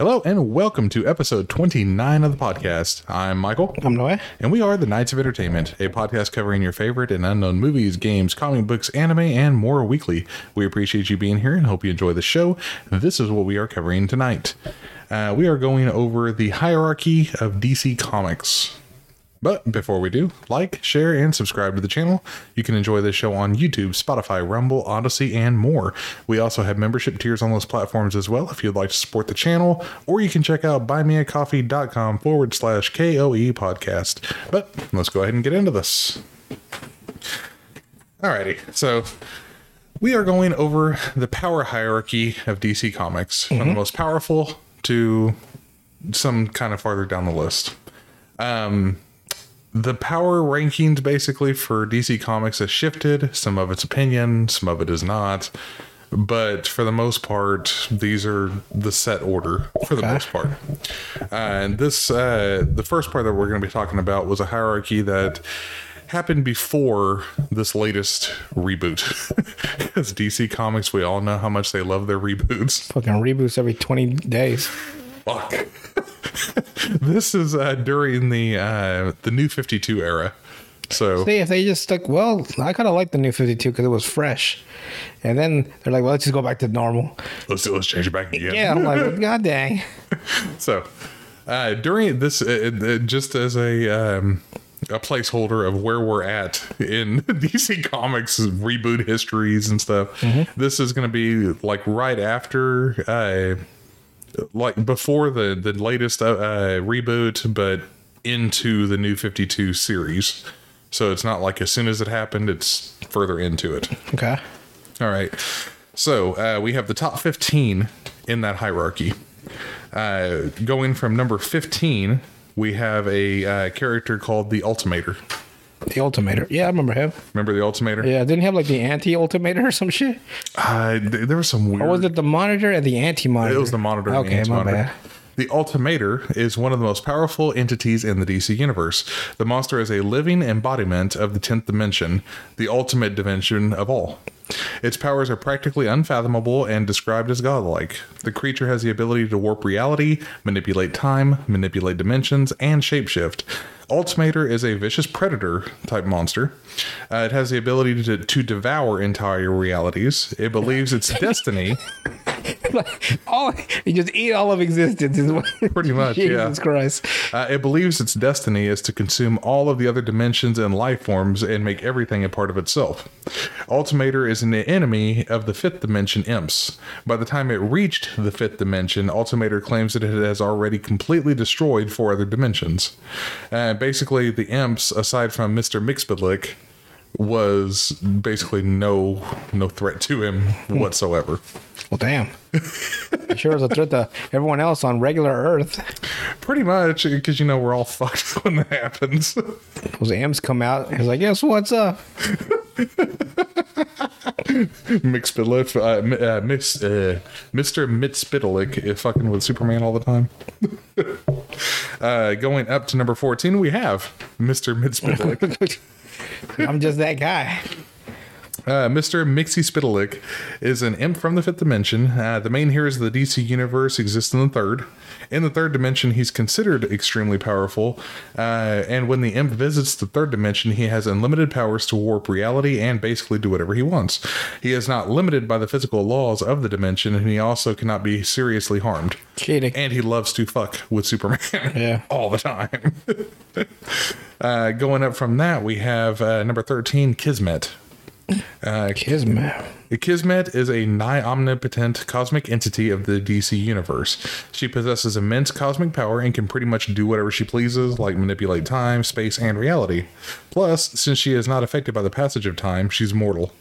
Hello and welcome to episode 29 of the podcast. I'm Michael. I'm Noah. And we are the Knights of Entertainment, a podcast covering your favorite and unknown movies, games, comic books, anime, and more weekly. We appreciate you being here and hope you enjoy the show. This is what we are covering tonight. Uh, we are going over the hierarchy of DC Comics. But before we do, like, share, and subscribe to the channel. You can enjoy this show on YouTube, Spotify, Rumble, Odysee, and more. We also have membership tiers on those platforms as well if you'd like to support the channel, or you can check out buymeacoffee.com forward slash KOE podcast. But let's go ahead and get into this. Alrighty, so we are going over the power hierarchy of DC Comics, from the most powerful to some kind of farther down the list. Um, the power rankings basically for DC Comics has shifted. Some of its opinion, some of it is not. But for the most part, these are the set order for the Okay. most part. Uh, and this, uh, the first part that we're going to be talking about was a hierarchy that happened before this latest reboot. Because DC Comics, we all know how much they love their reboots. Fucking reboots every 20 days. Fuck. this is uh, during the uh, the new 52 era. So See, if they just stuck, well, I kind of like the new 52 because it was fresh. And then they're like, well, let's just go back to normal. let's let's change it back again. Yeah, I'm like, well, god dang. So uh, during this, uh, uh, just as a um, a placeholder of where we're at in DC Comics reboot histories and stuff, this is going to be like right after. Uh, like before the the latest uh, uh, reboot, but into the new Fifty Two series. So it's not like as soon as it happened; it's further into it. Okay. All right. So uh, we have the top 15 in that hierarchy. Uh, going from number 15, we have a uh, character called the Ultimator. The Ultimator. Yeah, I remember him. Remember the Ultimator? Yeah, didn't he have like the anti Ultimator or some shit? Uh, th- there was some weird. Or was it the monitor and the anti monitor? It was the monitor. and the Okay, my bad. The Ultimator is one of the most powerful entities in the DC universe. The monster is a living embodiment of the 10th dimension, the ultimate dimension of all. Its powers are practically unfathomable and described as godlike. The creature has the ability to warp reality, manipulate time, manipulate dimensions, and shapeshift. Ultimator is a vicious predator type monster. Uh, it has the ability to, to devour entire realities. It believes its destiny. all you just eat all of existence is what Pretty much, yeah. Jesus Christ. Uh, it believes its destiny is to consume all of the other dimensions and life forms and make everything a part of itself. Ultimator is an enemy of the fifth dimension imps. By the time it reached the fifth dimension, Ultimator claims that it has already completely destroyed four other dimensions. Uh, basically, the imps, aside from Mr. Mixbidlick, was basically no no threat to him whatsoever. Well, damn. Sure is a threat to everyone else on regular Earth. Pretty much, because you know we're all fucked when that happens. Those M's come out. He's like, guess what's up? Mixbidlick, uh, uh, mix, uh, Mr. Mxyzptlk fucking with Superman all the time. uh, going up to number 14, we have Mr. Mxyzptlk. I'm just that guy. Uh, Mr. Mixie Spitalik is an imp from the fifth dimension. Uh, the main heroes of the DC universe exist in the third. In the third dimension, he's considered extremely powerful. Uh, and when the imp visits the third dimension, he has unlimited powers to warp reality and basically do whatever he wants. He is not limited by the physical laws of the dimension, and he also cannot be seriously harmed. Cheating. And he loves to fuck with Superman Yeah. all the time. uh, going up from that, we have uh, number 13, Kismet. Uh, Kismet. Kismet is a nigh omnipotent cosmic entity of the DC universe. She possesses immense cosmic power and can pretty much do whatever she pleases, like manipulate time, space, and reality. Plus, since she is not affected by the passage of time, she's mortal.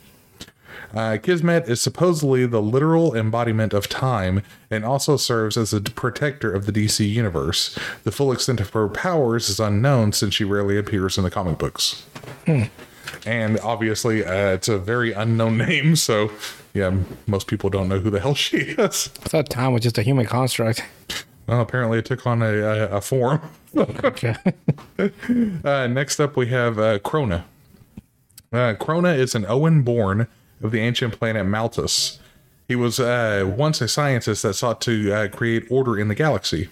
Uh, Kismet is supposedly the literal embodiment of time and also serves as a protector of the DC universe. The full extent of her powers is unknown since she rarely appears in the comic books. And obviously, uh, it's a very unknown name, so yeah, most people don't know who the hell she is. I thought time was just a human construct. Well, apparently, it took on a, a, a form. Okay. Uh, next up, we have uh, Krona. Uh, Krona is an Oan born of the ancient planet Maltus. He was uh, once a scientist that sought to uh, create order in the galaxy.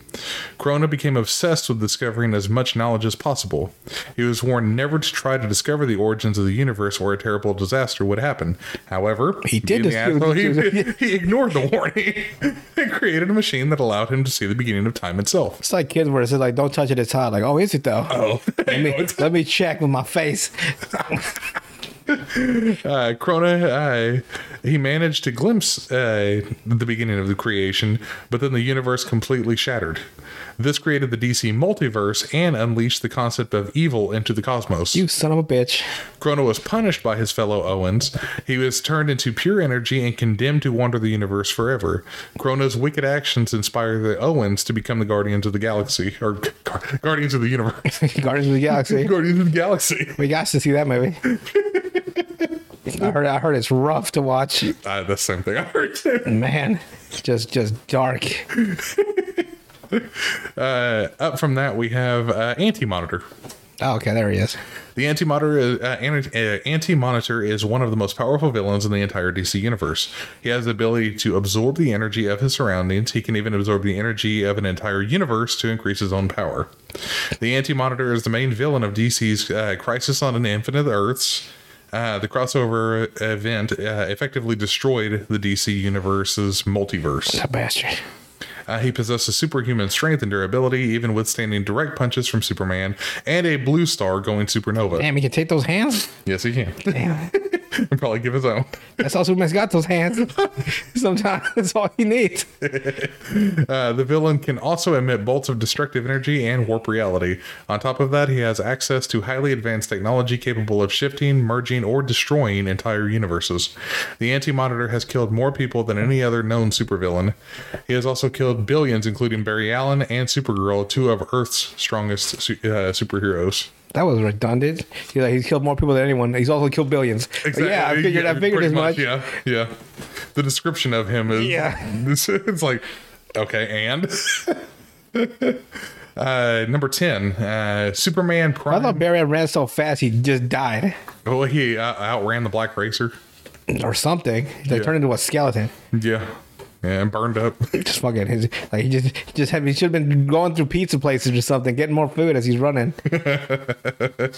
Krona became obsessed with discovering as much knowledge as possible. He was warned never to try to discover the origins of the universe or a terrible disaster would happen. However, He did being the discover- asshole he, he ignored the warning and created a machine that allowed him to see the beginning of time itself. It's like kids where it says like, "Don't touch it, it's hot." Like, oh, is it though? Oh, Let me let me check with my face. uh, Krona, uh, he managed to glimpse uh, the beginning of the creation, but then the universe completely shattered. This created the DC multiverse and unleashed the concept of evil into the cosmos. You son of a bitch. Krona was punished by his fellow Oans. He was turned into pure energy and condemned to wander the universe forever. Krona's wicked actions inspired the Oans to become the Guardians of the Galaxy, or Gu- Guardians of the Universe. Guardians of the Galaxy. Guardians of the Galaxy. We got to see that movie. I heard. I heard it's rough to watch. Uh, the same thing I heard too. Man, just just dark. Uh, up from that, we have uh, Anti Monitor. Oh, okay, there he is. The Anti Monitor uh, Anti Monitor is one of the most powerful villains in the entire DC universe. He has the ability to absorb the energy of his surroundings. He can even absorb the energy of an entire universe to increase his own power. The Anti Monitor is the main villain of DC's uh, Crisis on an Infinite Earths. Uh, the crossover event uh, effectively destroyed the DC universe's multiverse. That bastard. Uh, he possesses superhuman strength and durability, even withstanding direct punches from Superman and a blue star going supernova. Damn, he can take those hands. Yes, he can. Damn, and probably give his own. that's all Superman's got. Those hands. Sometimes that's all he needs. Uh, the villain can also emit bolts of destructive energy and warp reality. On top of that, he has access to highly advanced technology capable of shifting, merging, or destroying entire universes. The Anti Monitor has killed more people than any other known supervillain. He has also killed billions, including Barry Allen and Supergirl, two of Earth's strongest su- uh, superheroes. That was redundant. He's like, he's killed more people than anyone. He's also killed billions. But Yeah, I figured. I figured as much. Yeah, yeah. The description of him is Yeah. It's, it's like okay, and uh, number ten, uh, Superman Prime. I thought Barry ran so fast he just died oh, he uh, outran the Black Racer. or something. They Yeah. turned into a skeleton. Yeah, yeah, and burned up. Just fucking his like he just he just had he should have been going through pizza places or something, getting more food as he's running.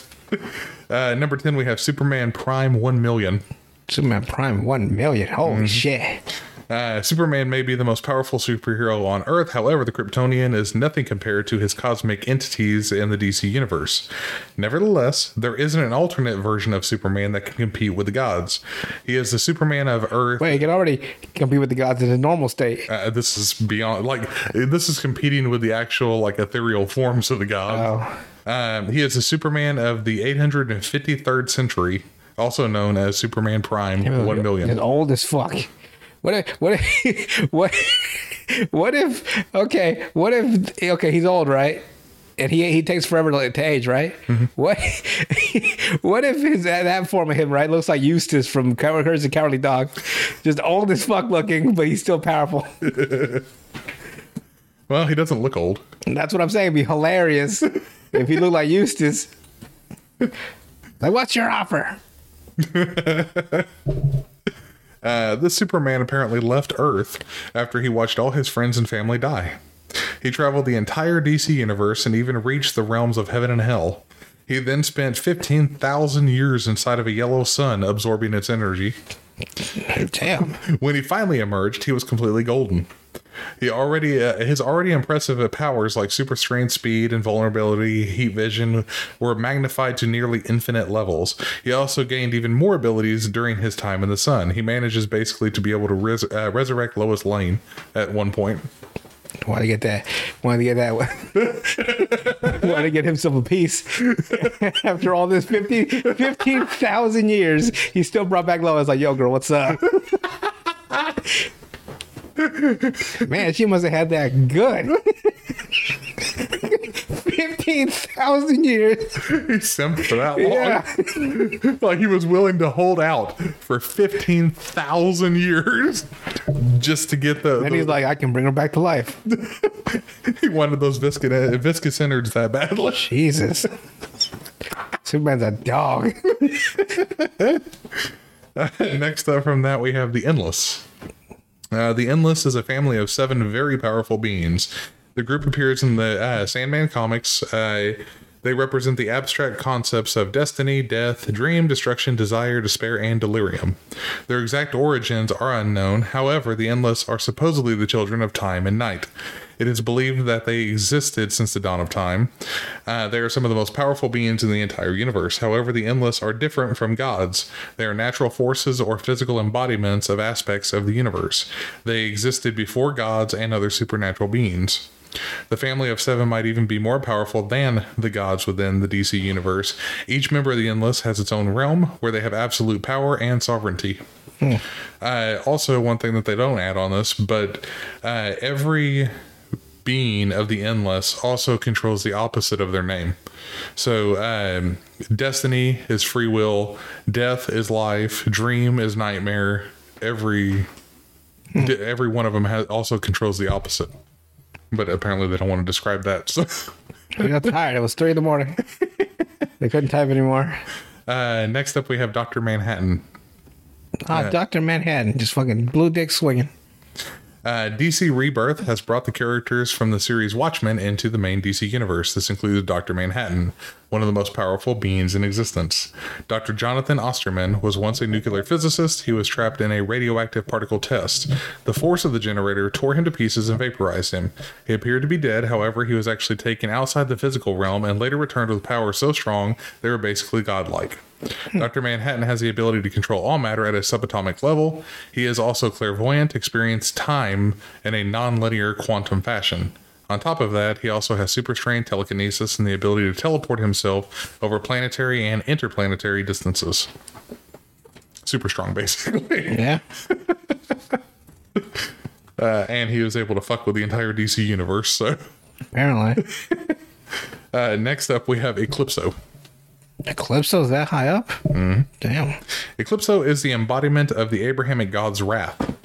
Uh, number ten, we have Superman Prime One Million. Superman Prime one million. Holy shit! Uh, Superman may be the most powerful superhero on Earth. However, the Kryptonian is nothing compared to his cosmic entities in the DC universe. Nevertheless, there isn't an alternate version of Superman that can compete with the gods. He is the Superman of Earth. Wait, he can already compete with the gods in his normal state. Uh, this is beyond like this is competing with the actual like ethereal forms of the gods. Um, he is the Superman of the 853rd century, also known as Superman Prime One Million. He's old as fuck. What if what if what what if okay, what if okay, he's old, right? And he he takes forever to, age, right? Mm-hmm. What what if his that, that form of him, right, looks like Eustace from Courage the Cowardly Dog, just old as fuck looking, but he's still powerful. Well, he doesn't look old. And that's what I'm saying. It'd be hilarious if he looked like Eustace. Like, what's your offer? Uh, this Superman apparently left Earth after he watched all his friends and family die. He traveled the entire DC universe and even reached the realms of heaven and hell. He then spent 15,000 years inside of a yellow sun absorbing its energy. Damn. When he finally emerged, he was completely golden. He already uh, his already impressive powers like super strength, speed, and vulnerability, heat vision were magnified to nearly infinite levels. He also gained even more abilities during his time in the sun. He manages basically to be able to res- uh, resurrect Lois Lane at one point. Want to get that? Want to get that? One, want to get himself a piece? After all this 50 15,000 years, he still brought back Lois. Like, yo, girl, what's up? Man, she must have had that good. 15,000 years. He simped for that long. Yeah. like he was willing to hold out for 15,000 years just to get the, And the- he's like, I can bring her back to life. he wanted those viscous uh, viscous innards that badly. Jesus. Superman's a dog. Next up from that we have the endless. Uh, the Endless is a family of seven very powerful beings. The group appears in the uh, Sandman comics. Uh, they represent the abstract concepts of destiny, death, dream, destruction, desire, despair, and delirium. Their exact origins are unknown. However, the Endless are supposedly the children of time and night. It is believed that they existed since the dawn of time. Uh, they are some of the most powerful beings in the entire universe. However, the Endless are different from gods. They are natural forces or physical embodiments of aspects of the universe. They existed before gods and other supernatural beings. The family of seven might even be more powerful than the gods within the DC universe. Each member of the Endless has its own realm where they have absolute power and sovereignty. Uh, also, one thing that they don't add on this, but uh, every being of the Endless also controls the opposite of their name. So, um, destiny is free will, death is life, dream is nightmare. Every every one of them has also controls the opposite but apparently they don't want to describe that. So, I got tired. It was three in the morning. they couldn't type anymore. uh, next up we have Doctor Manhattan. Ah, Doctor Manhattan, just fucking blue dick swinging. Uh, DC Rebirth has brought the characters from the series Watchmen into the main DC universe. This includes Dr. Manhattan, one of the most powerful beings in existence. Dr. Jonathan Osterman was once a nuclear physicist. He was trapped in a radioactive particle test. The force of the generator tore him to pieces and vaporized him. He appeared to be dead, however, he was actually taken outside the physical realm and later returned with power so strong they were basically godlike. Dr. Manhattan has the ability to control all matter at a subatomic level. He is also clairvoyant, experiencing time in a non-linear quantum fashion. On top of that, he also has super strength, telekinesis, and the ability to teleport himself over planetary and interplanetary distances. Super strong, basically. Yeah. Uh, and he was able to fuck with the entire DC universe. So, Apparently. uh, next up, we have Eclipso. Eclipso is that high up? Mm. Damn. Eclipso is the embodiment of the Abrahamic god's wrath.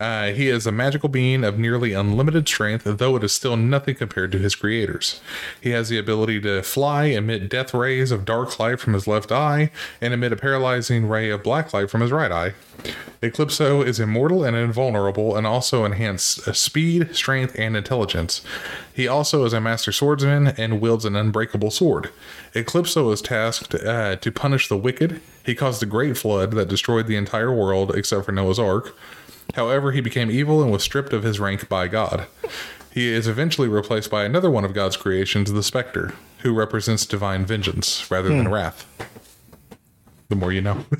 Uh, he is a magical being of nearly unlimited strength, though it is still nothing compared to his creators. He has the ability to fly, emit death rays of dark light from his left eye, and emit a paralyzing ray of black light from his right eye. Eclipso is immortal and invulnerable, and also enhance uh, speed, strength, and intelligence. He also is a master swordsman and wields an unbreakable sword. Eclipso is tasked uh, to punish the wicked. He caused a great flood that destroyed the entire world except for Noah's Ark. However, he became evil and was stripped of his rank by God. He is eventually replaced by another one of God's creations, the Spectre, who represents divine vengeance rather than hmm. wrath. The more you know.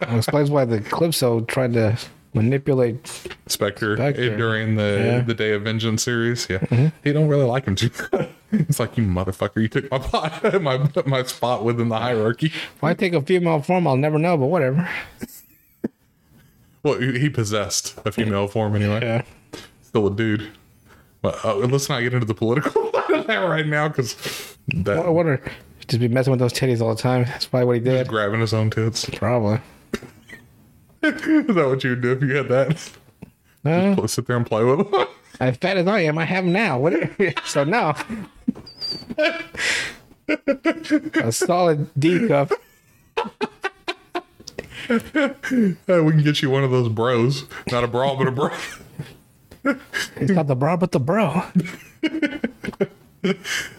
Explains why the Eclipso tried to manipulate. Spectre, Spectre. during the Yeah. the Day of Vengeance series. Yeah, mm-hmm. he don't really like him too. it's like you motherfucker, you took my pot, my my spot within the hierarchy. If I take a female form, I'll never know, but whatever. Well, he possessed a female form anyway. Yeah. Still a dude. But uh, let's not get into the political side of that right now because that I wonder. Just be messing with those titties all the time. That's probably what he did. grabbing his own tits. Probably. Is that what you would do if you had that? No. Sit there and play with them. As fat as I am, I have them now. What? so now, a solid D cup. Uh, we can get you one of those bros. Not a bra, but a bro. He's got the bra, but the bro.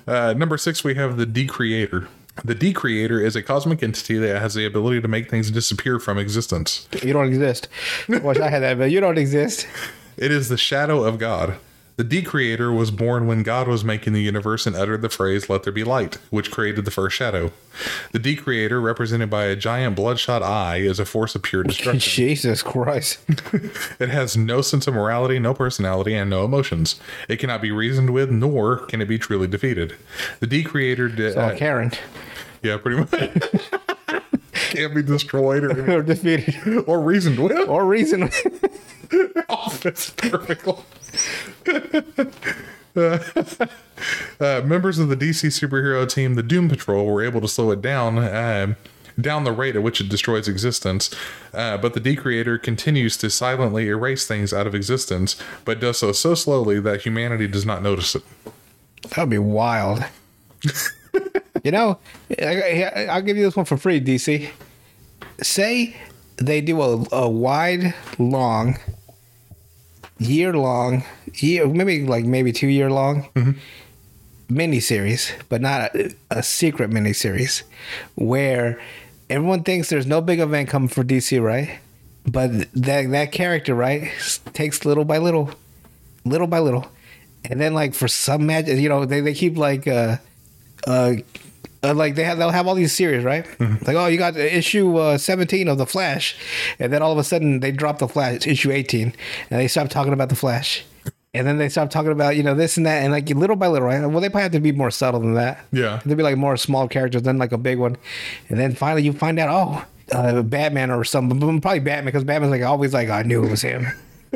Uh, number six, we have the Decreator. The Decreator is a cosmic entity that has the ability to make things disappear from existence. You don't exist. I wish I had that, but you don't exist. It is the shadow of God. The Decreator was born when God was making the universe and uttered the phrase, Let there be light, which created the first shadow. The Decreator, represented by a giant bloodshot eye, is a force of pure destruction. Jesus Christ. it has no sense of morality, no personality, and no emotions. It cannot be reasoned with, nor can it be truly defeated. The Decreator did. Oh, uh, Karen. yeah, pretty much. Can't be destroyed or, Or defeated. or reasoned with. Or reason. Oh, that's perfect. Uh, uh, members of the DC superhero team, the Doom Patrol, were able to slow it down, um, down the rate at which it destroys existence. Uh, but the Decreator continues to silently erase things out of existence, but does so so slowly that humanity does not notice it. That would be wild. you know, I, I- I'll give you this one for free, DC. Say they do a, a wide, long year long, year maybe like maybe two year long mini series, but not a, a secret mini series where everyone thinks there's no big event coming for DC, right? But that that character, right, takes little by little, little by little, and then like for some magic, you know, they, they keep like uh uh. Uh, like they have, they'll have all these series, right? Like, oh, you got issue uh, seventeen of the Flash, and then all of a sudden they drop the Flash issue eighteen, and they stop talking about the Flash, and then they stop talking about you know this and that, and like little by little, right? Well, they probably have to be more subtle than that. Yeah. There'd be like more small characters than like a big one. And then finally you find out, oh, uh, Batman or something. Probably Batman because Batman's like always like, I knew it was him.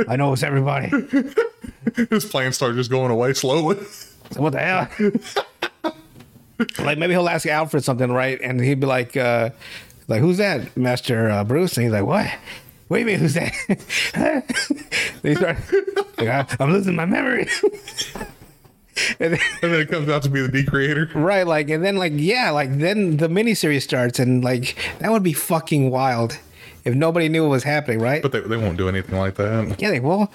I know it was everybody. His plans start just going away slowly. So what the hell? like maybe he'll ask Alfred something, right? And he'd be like, uh, like, who's that, Master uh, Bruce? And he's like, what? What do you mean, who's that? they start, like, "I- I'm losing my memory. and then, And then it comes out to be the Decreator. Right, like, and then, like, yeah, like, then the miniseries starts, and like, that would be fucking wild if nobody knew what was happening, right? But they, they won't do anything like that. yeah, they will.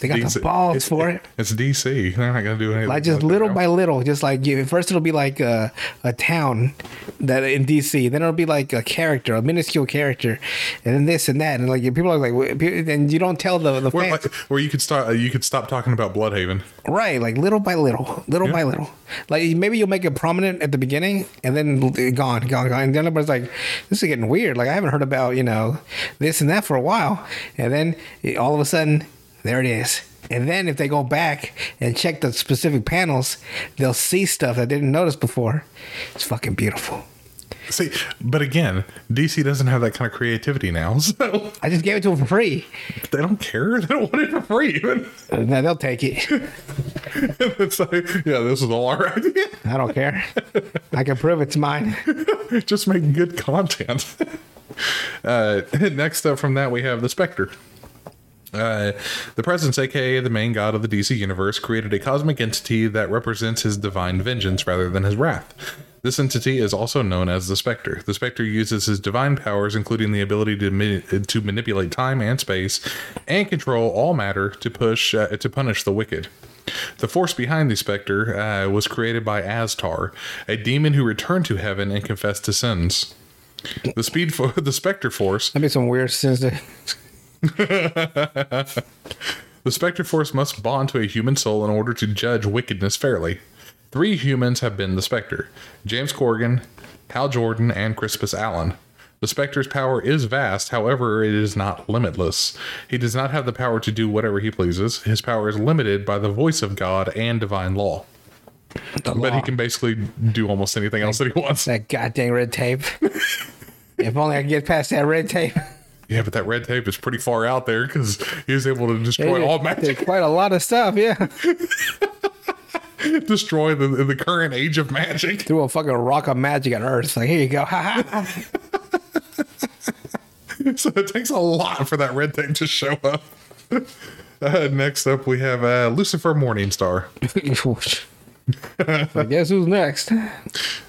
They got the balls it's, for it. It's DC. They're not going to do anything. Like just that, little by little, just like you, first it'll be like a, a town that in DC, then it'll be like a character, a minuscule character, and then this and that, and like people are like, and you don't tell the the Where, fans, like, where you could start, you could stop talking about Blüdhaven. right? Like little by little, little by little. Like maybe you'll make it prominent at the beginning, and then gone, gone, gone. And then everybody's like, this is getting weird. Like I haven't heard about you know this and that for a while, and then all of a sudden, there it is. And then if they go back and check the specific panels, they'll see stuff that they didn't notice before. It's fucking beautiful. See, but again, DC doesn't have that kind of creativity now, so I just gave it to them for free. they don't care. They don't want it for free. Even. Uh, and then they'll take it. it's like, yeah, this is all our idea. I don't care. I can prove it's mine. Just make good content. uh, next up from that, we have the Spectre. Uh, the Presence, aka the main god of the DC universe, created a cosmic entity that represents his divine vengeance rather than his wrath. This entity is also known as the Spectre. The Spectre uses his divine powers, including the ability to to manipulate time and space, and control all matter to push uh, to punish the wicked. The force behind the Spectre uh, was created by Aztar, a demon who returned to heaven and confessed his sins. The speed for the Spectre Force That'd be some weird sins. To, The Spectre Force must bond to a human soul in order to judge wickedness fairly. Three humans have been the Spectre James Corrigan, Hal Jordan, and Crispus Allen. The Spectre's power is vast, however, it is not limitless. He does not have the power to do whatever he pleases. His power is limited by the voice of God and divine law. The But law. he can basically do almost anything else that he wants. that goddamn red tape. if only I could get past that red tape. Yeah, but that red tape is pretty far out there because he was able to destroy all There's magic, quite a lot of stuff, yeah. destroy the, the current age of magic. Threw a fucking rock of magic on Earth. Like, here you go. So it takes a lot for that red tape to show up. Uh, next up, we have uh, Lucifer Morningstar. I guess who's next?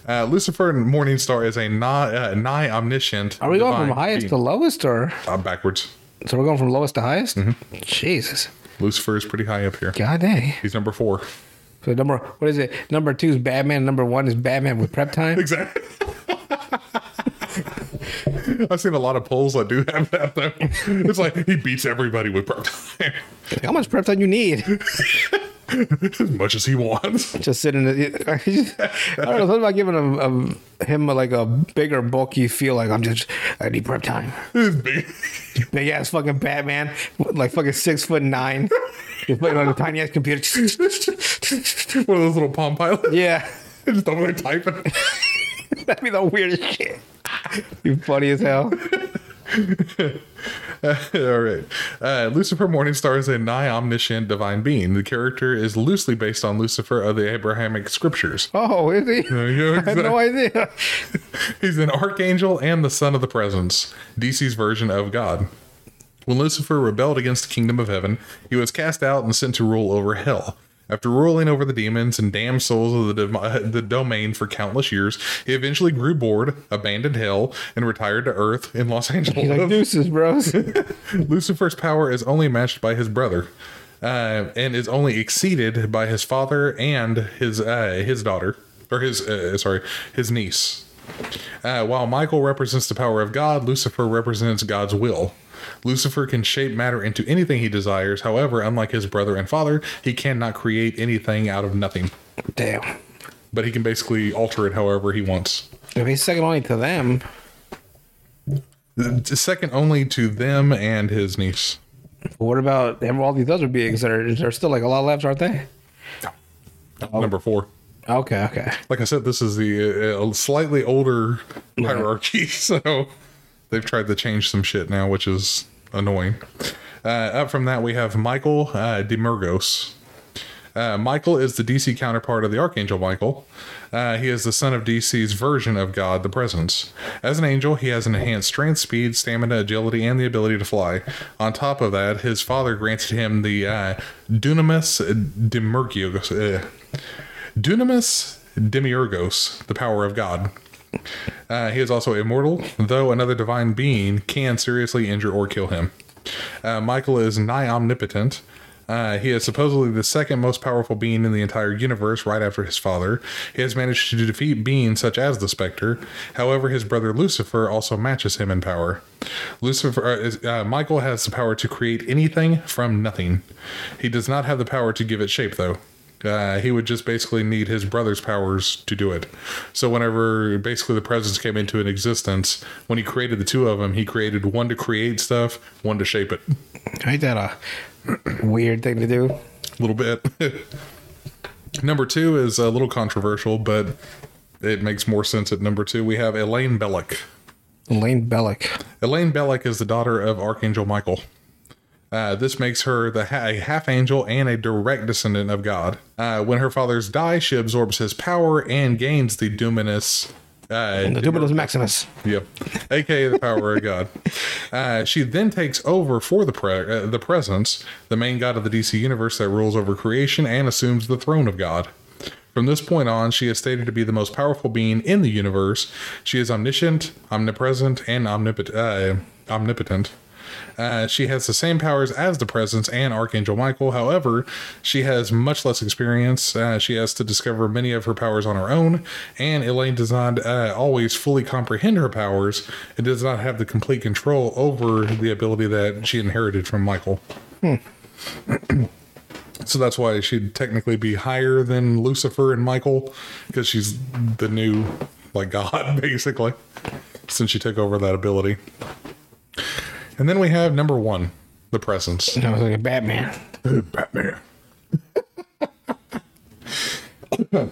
Uh, Lucifer and Morningstar is a nigh, uh, nigh omniscient. Are we going from highest being. to lowest, or Uh, backwards? so we're going from lowest to highest? Mm-hmm. Jesus, Lucifer is pretty high up here. god dang. He's number four. So number what is it? Number two is Batman. Number one is Batman with prep time. Exactly. I've seen a lot of polls that do have that though. It's like he beats everybody with prep time How much prep time you need? as much as he wants. Just sitting. In the, I don't know. Something about giving him, um, him like a bigger, bulky feel. Like I'm just. I need prep time. Big. Big ass fucking Batman, like fucking six foot nine. He's playing on a tiny ass computer. One of those little Palm Pilots. yeah, Just over there typing. that'd be the weirdest shit. You funny as hell. All right. Uh, Lucifer Morningstar is a nigh omniscient divine being. The character is loosely based on Lucifer of the Abrahamic scriptures. Oh, is he? I had no idea. He's an archangel and the son of the presence, DC's version of God. When Lucifer rebelled against the kingdom of heaven, he was cast out and sent to rule over hell. After ruling over the demons and damned souls of the, the domain for countless years, he eventually grew bored, abandoned hell, and retired to Earth in Los He's like Angeles. deuces, bros. Lucifer's power is only matched by his brother. uh, and is only exceeded by his father and his uh, his daughter, or his uh, sorry, his niece. Uh, while Michael represents the power of God, Lucifer represents God's will. Lucifer can shape matter into anything he desires. However, unlike his brother and father, he cannot create anything out of nothing. Damn. But he can basically alter it however he wants. If he's second only to them, Second only to them and his niece. what about all these other beings that are there's still like a lot left, aren't they? Number four. Okay, okay. Like I said, this is the uh, slightly older hierarchy, so they've tried to change some shit now, which is annoying. Uh, up from that, we have Michael uh, Demiurgos. Uh, Michael is the DC counterpart of the Archangel Michael. Uh, he is the son of DC's version of God, the Presence. As an angel, he has an enhanced strength, speed, stamina, agility, and the ability to fly. On top of that, his father granted him the uh, Dunamis Demiurgos. Uh, Dunamis Demiurgos, the power of God. Uh, he is also immortal, though another divine being can seriously injure or kill him. Uh, Michael is nigh omnipotent. Uh, he is supposedly the second most powerful being in the entire universe, right after his father. He has managed to defeat beings such as the Spectre. However, his brother Lucifer also matches him in power. Lucifer, uh, is, uh, Michael has the power to create anything from nothing. He does not have the power to give it shape, though. Uh, he would just basically need his brother's powers to do it. So whenever basically the presence came into an existence, when he created the two of them, he created one to create stuff, one to shape it. Ain't that a weird thing to do? A little bit. number two is a little controversial, but it makes more sense at number two. We have Elaine Belloc. Elaine Belloc. Elaine Belloc is the daughter of Archangel Michael. Uh, this makes her the ha- a half angel and a direct descendant of God. Uh, when her fathers die, she absorbs his power and gains the Duminus. Uh, The Dubitus Maximus. Yep, aka the power of God. Uh, she then takes over for the pre- uh, the presence, the main god of the DC universe that rules over creation and assumes the throne of God. From this point on, she is stated to be the most powerful being in the universe. She is omniscient, omnipresent, and omnipot- uh, omnipotent. Uh, she has the same powers as the Presence and Archangel Michael. However, she has much less experience. Uh, she has to discover many of her powers on her own, and Elaine does not uh, always fully comprehend her powers and does not have the complete control over the ability that she inherited from Michael. so that's why she'd technically be higher than Lucifer and Michael because she's the new like god basically since she took over that ability. And then we have number one, the presence. No, it's like a Batman. Batman.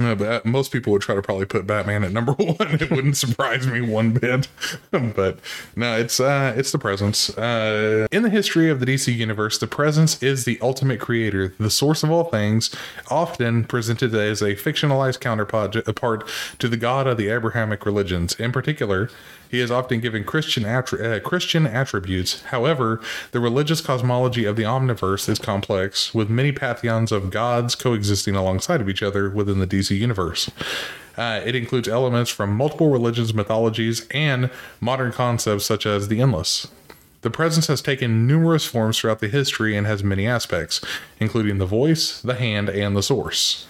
Uh, but most people would try to probably put Batman at number one. It wouldn't surprise me one bit. but no, it's uh, it's the presence. Uh, in the history of the DC universe, the presence is the ultimate creator, the source of all things, often presented as a fictionalized counterpart part to the god of the Abrahamic religions. In particular, he is often given Christian attri- uh, Christian attributes. However, the religious cosmology of the omniverse is complex, with many pantheons of gods coexisting alongside of each other within the DC universe. Uh, it includes elements from multiple religions, mythologies, and modern concepts such as the endless. The presence has taken numerous forms throughout the history and has many aspects, including the voice, the hand, and the source.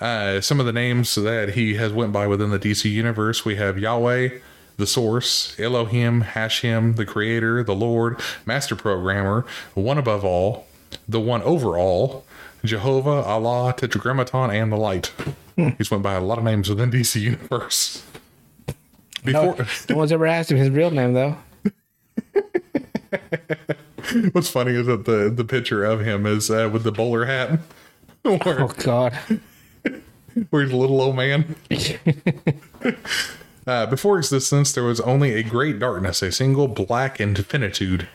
Uh, some of the names that he has went by within the DC universe, we have Yahweh, the source, Elohim, Hashem, the creator, the Lord, master programmer, one above all, the one over all, Jehovah, Allah, Tetragrammaton, and the light. He's went by a lot of names within DC universe. No, Before, no one's ever asked him his real name though. what's funny is that the the picture of him is uh, with the bowler hat, where, Oh God. where he's a little old man. Uh, before existence, there was only a great darkness, a single black infinitude.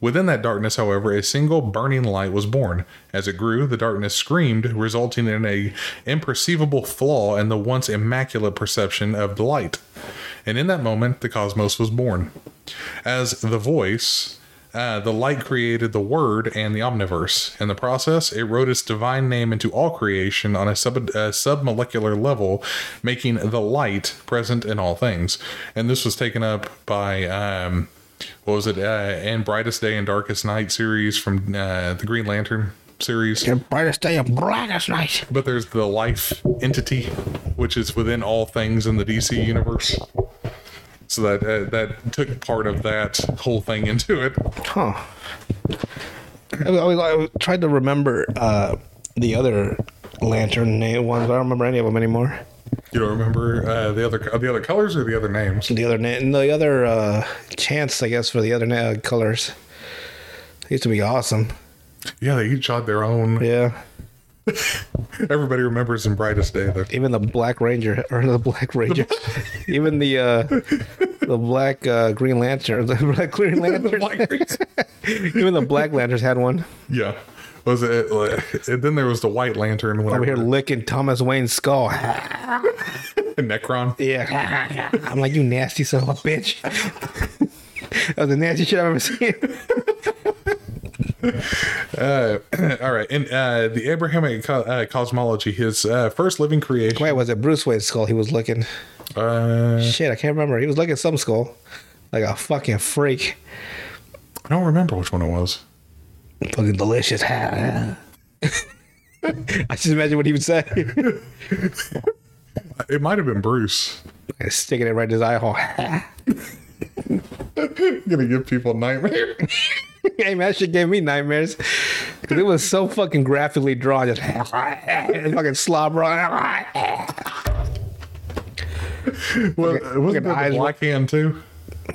Within that darkness, however, a single burning light was born. As it grew, the darkness screamed, resulting in a imperceivable flaw in the once immaculate perception of the light. And in that moment, the cosmos was born. As the voice, uh, the light created the Word and the Omniverse. In the process, it wrote its divine name into all creation on a sub uh, submolecular level, making the light present in all things. And this was taken up by um, what was it? Uh, and Brightest Day and Darkest Night series from uh, the Green Lantern series. Brightest day, your brightest night. But there's the life entity, which is within all things in the DC universe. So that uh, that took part of that whole thing into it. Huh. I, I, I tried to remember uh, the other lantern name ones, but I don't remember any of them anymore. You don't remember uh, the other the other colors or the other names? The other name, the other uh, chance, I guess, for the other na- colors. They used to be awesome. Yeah, they each had their own. Yeah. Everybody remembers in Brightest Day though. Even the Black Ranger or the Black Ranger, even the uh, the Black uh, Green Lantern, the Black Green Lantern, even the Black Lanterns had one yeah. Was it? like, And then there was the White Lantern. over Whenever, here licking Thomas Wayne's skull. Nekron. Yeah, I'm like you nasty son of a bitch. that was the nasty shit I've ever seen. Uh, all right. and uh, the Abrahamic co- uh, cosmology, his uh, first living creation. Wait, was it Bruce Wayne's skull he was looking? Uh, Shit, I can't remember. He was licking some skull, like a fucking freak. I don't remember which one it was. Fucking delicious. I just imagine what he would say. It might have been Bruce. Sticking it right in his eye hole. Gonna give people nightmares. hey man, that shit gave me nightmares. Cause it was so fucking graphically drawn, just fucking slobber. Well, Fucking wasn't that the black hand too?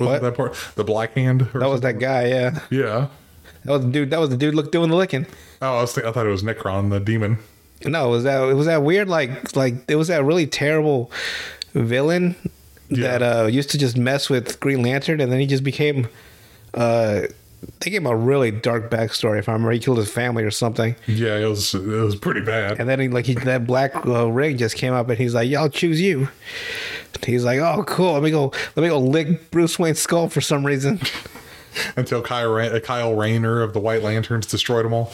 Wasn't What? that part? The black hand. That was that guy, yeah. Yeah. That was the dude. That was the dude look doing the licking. Oh, I was. Think, I thought it was Nekron, the demon. No, it was that it was that weird like like it was that really terrible villain Yeah. that uh used to just mess with Green Lantern and then he just became uh they gave him a really dark backstory if I remember he killed his family or something Yeah, it was. It was pretty bad. and then he like he that black uh, ring just came up and he's like yeah I'll choose you he's like oh cool let me go let me go lick Bruce Wayne's skull for some reason Until Kyle, uh, Kyle Rayner of the White Lanterns destroyed them all.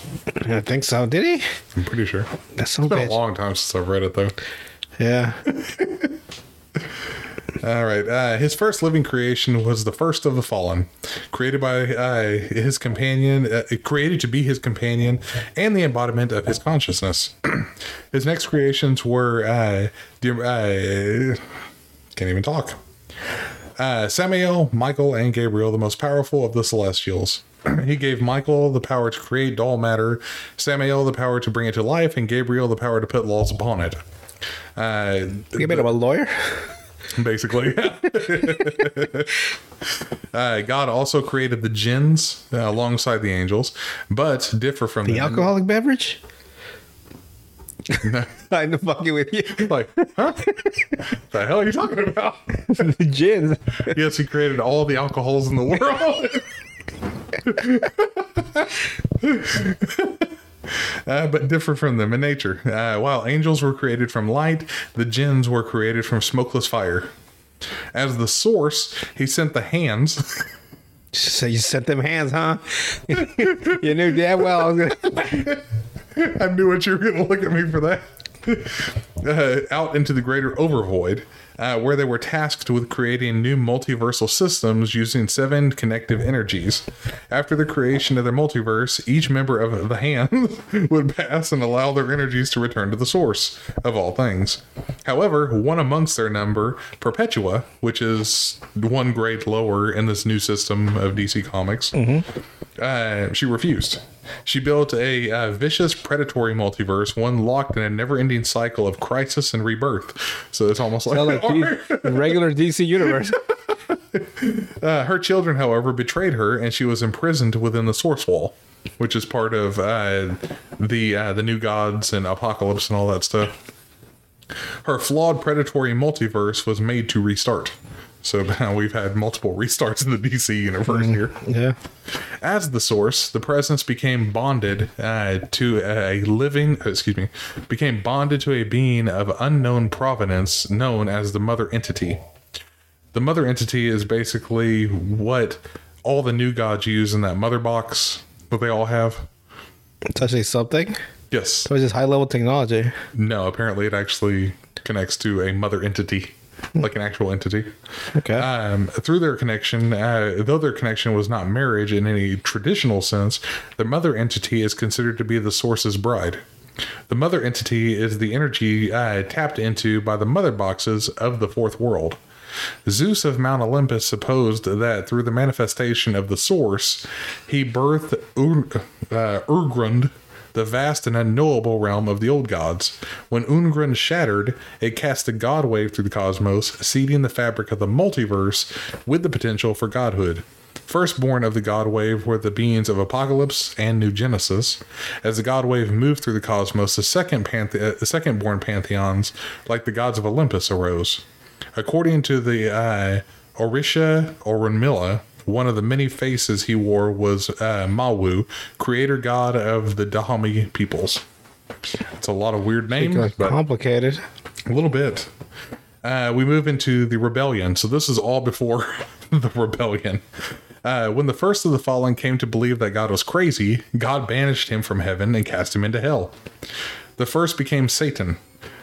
I think so did he I'm pretty sure. that's so It's been a long time since I've read it though. yeah All right. Uh, his first living creation was the first of the fallen, created by uh, his companion, uh, created to be his companion and the embodiment of his consciousness. his next creations were uh, the- uh, can't even talk. Uh, Samael, Michael, and Gabriel, the most powerful of the Celestials. he gave Michael the power to create dull matter, Samael the power to bring it to life, and Gabriel the power to put laws upon it. Uh, you made him a lawyer basically. uh, God also created the jinns uh, alongside the angels, but differ from the them. alcoholic beverage I'm fucking with you like, huh? the hell are you talking about? the gin. yes, he created all the alcohols in the world. Uh, but differ from them in nature. Uh, while angels were created from light, the jinns were created from smokeless fire. As the source, he sent the hands So you sent them hands, huh? you knew damn well I was gonna. I knew what you were going to look at me for that. Uh, out into the greater overvoid, uh, where they were tasked with creating new multiversal systems using seven connective energies. After the creation of their multiverse, each member of the hand would pass and allow their energies to return to the source of all things. However, one amongst their number, Perpetua, which is one grade lower in this new system of DC Comics, uh, she refused. She built a uh, vicious predatory multiverse, one locked in a never-ending cycle of crisis and rebirth. So it's almost like, like the regular DC universe. uh, her children, however, betrayed her, and she was imprisoned within the Source Wall, which is part of uh, the uh, the New Gods and Apokolips and all that stuff. Her flawed predatory multiverse was made to restart. So now we've had multiple restarts in the DC universe here. Yeah. As the source, the presence became bonded uh, to a living, excuse me, became bonded to a being of unknown provenance known as the mother entity. The mother entity is basically what all the new gods use in that mother box that they all have. It's actually something. Yes. So it's just high level technology. No, apparently it actually connects to a mother entity. like an actual entity. Okay. Um, through their connection, uh, though their connection was not marriage in any traditional sense, the mother entity is considered to be the source's bride. The mother entity is the energy uh, tapped into by the mother boxes of the fourth world. Zeus of Mount Olympus supposed that through the manifestation of the source, he birthed Ur- uh, Urgrund, the vast and unknowable realm of the old gods. When Ungrund shattered, it cast a god wave through the cosmos, seeding the fabric of the multiverse with the potential for godhood. Firstborn of the God Wave were the beings of Apokolips and New Genesis. As the God Wave moved through the cosmos, the second panthe- uh, the second-born pantheons, like the gods of Olympus, arose. According to the uh, Orisha Orunmila, one of the many faces he wore was uh, Mawu, creator god of the Dahomey peoples. It's a lot of weird names, but Complicated. a little bit. Uh, we move into the rebellion. So this is all before the rebellion. Uh, when the first of the fallen came to believe that God was crazy, God banished him from heaven and cast him into hell. The first became Satan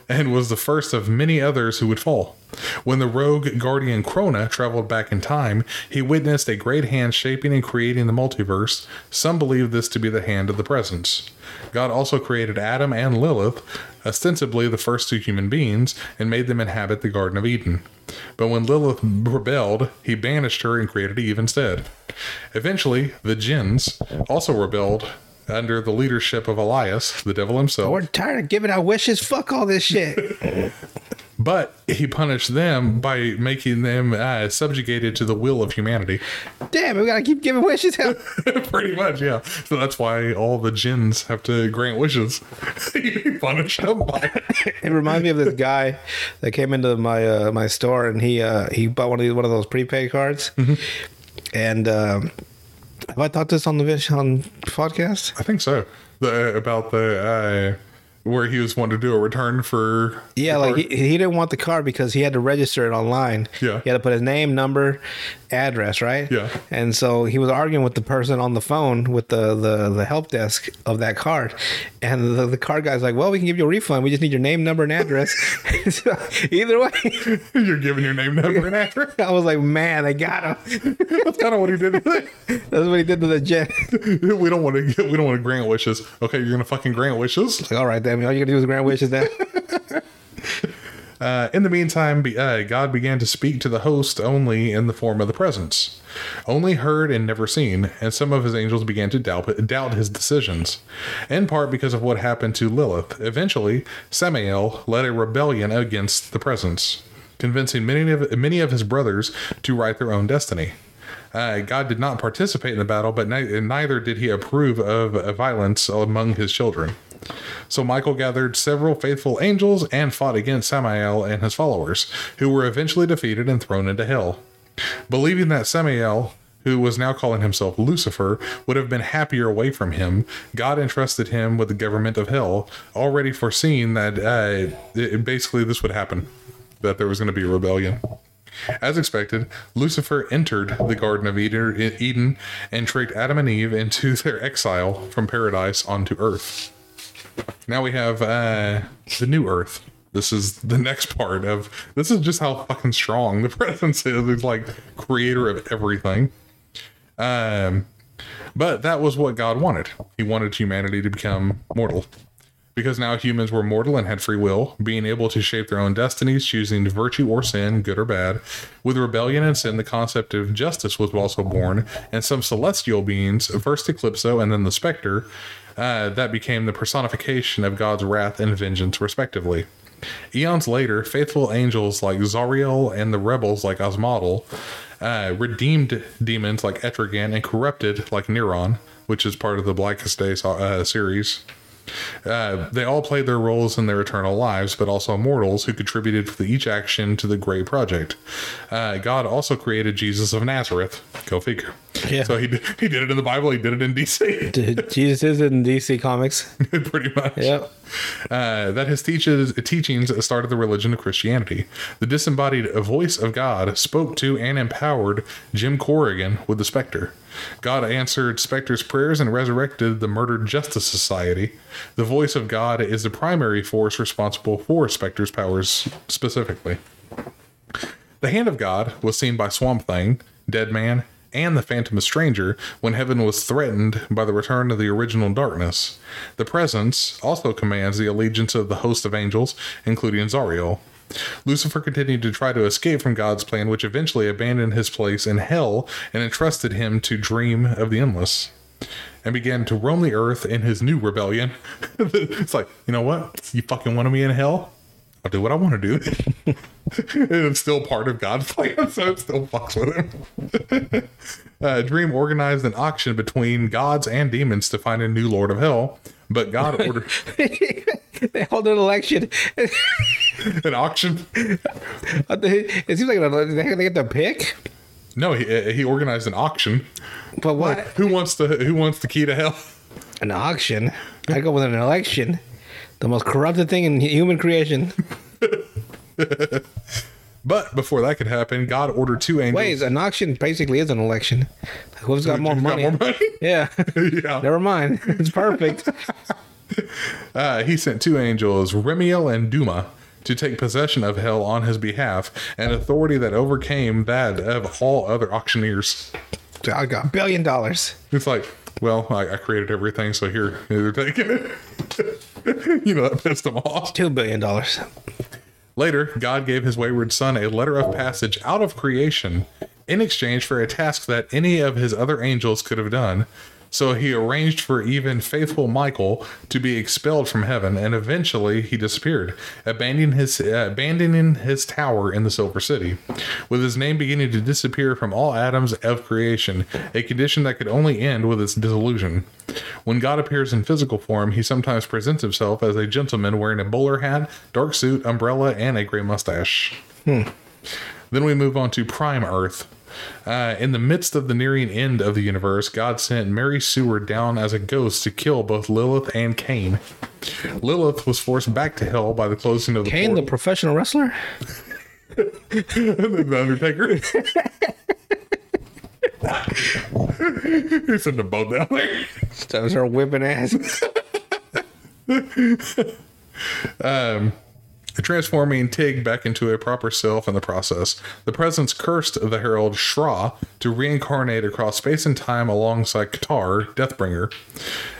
and was the first of many others who would fall. When the rogue guardian Krona traveled back in time, he witnessed a great hand shaping and creating the multiverse. Some believe this to be the hand of the presence. God also created Adam and Lilith, ostensibly the first two human beings, and made them inhabit the Garden of Eden. But when Lilith rebelled, he banished her and created Eve instead. Eventually, the jinns also rebelled under the leadership of Elias, the devil himself. We're tired of giving our wishes. Fuck all this shit. But he punished them by making them uh, subjugated to the will of humanity. Damn, we gotta keep giving wishes. Pretty much, yeah. So that's why all the jinns have to grant wishes. he punished them by. It reminds me of this guy that came into my uh, my store and he uh, he bought one of these one of those prepaid cards. And um, have I talked this on the vis- on podcast? I think so. The about the uh, where he was wanting to do a return for Yeah, like he, he didn't want the card because he had to register it online. Yeah. He had to put his name, number, address, right? Yeah. And so he was arguing with the person on the phone with the the, the help desk of that card. And the, the card guy's like, Well, we can give you a refund. We just need your name, number, and address. So, either way, you're giving your name, number, and address. I was like, Man, they got him. That's kind of what he did. That's what he did to the jet. we don't want to. We don't want to grant wishes. Okay, you're gonna fucking grant wishes. Like, all right, then all you gotta do is grant wishes then. Uh, in the meantime, be, uh, God began to speak to the host only in the form of the presence, only heard and never seen, and some of his angels began to doubt, doubt his decisions, in part because of what happened to Lilith. Eventually, Samael led a rebellion against the presence, convincing many of, many of his brothers to write their own destiny. Uh, God did not participate in the battle, but ni- neither did he approve of uh, violence among his children. So Michael gathered several faithful angels and fought against Samael and his followers, who were eventually defeated and thrown into hell. Believing that Samael, who was now calling himself Lucifer, would have been happier away from him, God entrusted him with the government of hell, already foreseeing that uh, it, basically this would happen, that there was going to be a rebellion. As expected, Lucifer entered the Garden of Eden and tricked Adam and Eve into their exile from paradise onto Earth. Now we have uh, the new Earth. This is the next part of. This is just how fucking strong the presence is. It's like creator of everything. Um, but that was what God wanted. He wanted humanity to become mortal. Because now humans were mortal and had free will, being able to shape their own destinies, choosing virtue or sin, good or bad. With rebellion and sin, the concept of justice was also born, and some celestial beings, first Eclipso and then the Spectre, uh, that became the personification of God's wrath and vengeance, respectively. Eons later, faithful angels like Zauriel and the rebels like Asmodel uh, redeemed demons like Etrigan and corrupted like Neron, which is part of the Blackest Day uh, series. Uh, they all played their roles in their eternal lives, but also mortals who contributed for each action to the great project. Uh, God also created Jesus of Nazareth. Go figure. Yeah. So he did, he did it in the Bible. He did it in DC. Jesus is in DC Comics. Pretty much. Yep. Uh, that his teaches, teachings started the religion of Christianity. The disembodied voice of God spoke to and empowered Jim Corrigan with the Spectre. God answered Spectre's prayers and resurrected the Murdered Justice Society. The voice of God is the primary force responsible for Spectre's powers specifically. The hand of God was seen by Swamp Thing, Dead Man, and the Phantom Stranger when heaven was threatened by the return of the original darkness. The presence also commands the allegiance of the host of angels, including Zauriel. Lucifer continued to try to escape from God's plan, which eventually abandoned his place in hell and entrusted him to dream of the endless. And began to roam the earth in his new rebellion. it's like, you know what? You fucking wanted me in hell? I'll do what I want to do. and it's still part of God's plan, so it still fucks with him. uh, Dream organized an auction between gods and demons to find a new Lord of Hell, but God ordered they hold an election. an auction. it seems like they they get to pick. No, he, uh, he organized an auction. But what? Who wants the Who wants the key to hell? An auction? I go with an election. The most corrupted thing in human creation. But before that could happen, God ordered two angels. Wait, an auction basically is an election. Who's got more Who's got more money? Yeah. yeah. Never mind. It's perfect. Uh, he sent two angels, Remiel and Duma, to take possession of hell on his behalf, an authority that overcame that of all other auctioneers. I got a billion dollars. It's like, well, I, I created everything, so here, they're taking it. you know, that pissed them off. Two billion dollars. Later, God gave his wayward son a letter of passage out of creation in exchange for a task that any of his other angels could have done. So he arranged for even faithful Michael to be expelled from heaven, and eventually he disappeared, abandoning his uh, abandoning his tower in the Silver City, with his name beginning to disappear from all atoms of creation, a condition that could only end with its dissolution. When God appears in physical form, he sometimes presents himself as a gentleman wearing a bowler hat, dark suit, umbrella, and a gray mustache. Then we move on to Prime Earth. Uh, in the midst of the nearing end of the universe, God sent Mary Seward down as a ghost to kill both Lilith and Cain. Lilith was forced back to hell by the closing of the Kane, the professional wrestler. the Undertaker. He sent them both down there. That was her whipping ass. transforming Tig back into a proper self in the process. The presence cursed the herald Shrra to reincarnate across space and time alongside Ktar, Deathbringer,